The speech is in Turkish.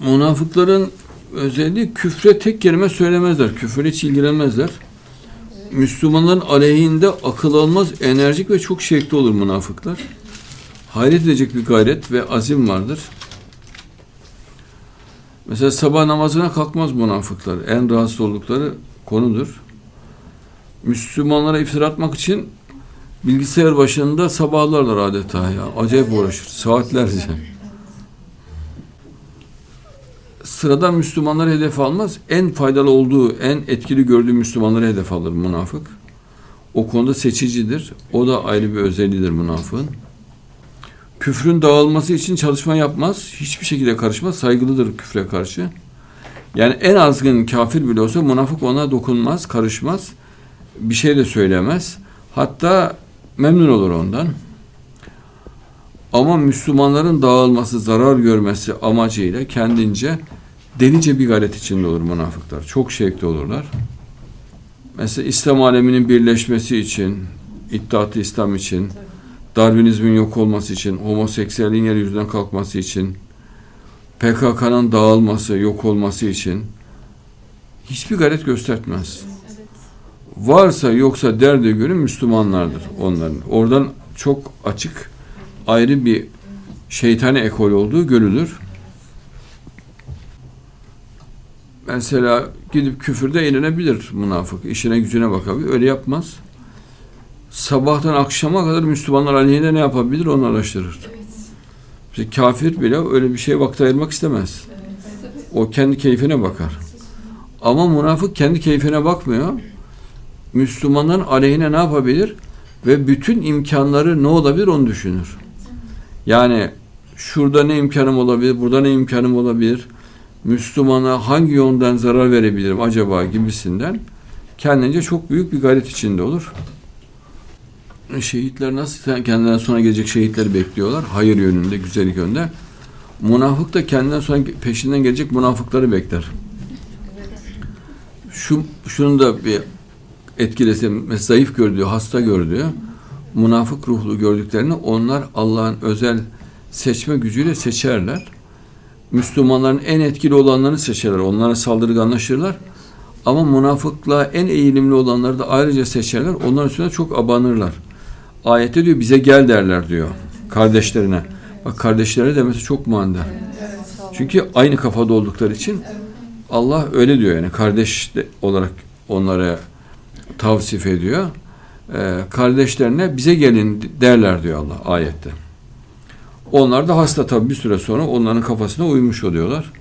Münafıkların özelliği küfre tek kelime söylemezler. Küfre hiç ilgilenmezler. Müslümanların aleyhinde akıl almaz, enerjik ve çok şevkli olur münafıklar. Hayret edecek bir gayret ve azim vardır. Mesela sabah namazına kalkmaz münafıklar. En rahatsız oldukları konudur. Müslümanlara iftira atmak için bilgisayar başında sabahlarlar adeta ya. Acayip uğraşır. Saatlerce. Sıradan Müslümanları hedef almaz. En faydalı olduğu, en etkili gördüğü Müslümanları hedef alır münafık. O konuda seçicidir. O da ayrı bir özelliğidir münafığın. Küfrün dağılması için çalışma yapmaz. Hiçbir şekilde karışmaz. Saygılıdır küfre karşı. Yani en azgın kafir bile olsa münafık ona dokunmaz, karışmaz. Bir şey de söylemez. Hatta memnun olur ondan. Ama Müslümanların dağılması, zarar görmesi amacıyla kendince delice bir gayret içinde olur münafıklar. Çok şevkli olurlar. Mesela İslam aleminin birleşmesi için, İttihat-ı İslam için, Darwinizmin yok olması için, homoseksüelliğin yeryüzünden kalkması için, PKK'nın dağılması, yok olması için hiçbir gayret göstermez. Varsa yoksa derdi göre Müslümanlardır onların. Oradan çok açık ayrı bir şeytani ekol olduğu görülür. Mesela gidip küfürde eğlenebilir münafık. İşine gücüne bakabilir. Öyle yapmaz. Sabahtan akşama kadar Müslümanlar aleyhine ne yapabilir onu araştırır. Evet. kafir bile öyle bir şeye vakit ayırmak istemez. O kendi keyfine bakar. Ama münafık kendi keyfine bakmıyor. Müslümanların aleyhine ne yapabilir? Ve bütün imkanları ne olabilir onu düşünür. Yani şurada ne imkanım olabilir, burada ne imkanım olabilir, Müslümana hangi yönden zarar verebilirim acaba gibisinden kendince çok büyük bir gayret içinde olur. Şehitler nasıl kendinden sonra gelecek şehitleri bekliyorlar? Hayır yönünde, güzellik yönünde. Münafık da kendinden sonra peşinden gelecek münafıkları bekler. Şu, şunu da bir etkilese, zayıf gördüğü, hasta gördüğü, münafık ruhlu gördüklerini onlar Allah'ın özel seçme gücüyle seçerler. Müslümanların en etkili olanlarını seçerler. Onlara saldırganlaşırlar. Ama münafıklığa en eğilimli olanları da ayrıca seçerler. Onların üstüne çok abanırlar. Ayette diyor bize gel derler diyor kardeşlerine. Bak kardeşlerine demesi çok manidar. Çünkü aynı kafada oldukları için Allah öyle diyor yani kardeş olarak onlara tavsif ediyor. Ee, kardeşlerine bize gelin derler diyor Allah ayette. Onlar da hasta tabi bir süre sonra onların kafasına uymuş oluyorlar.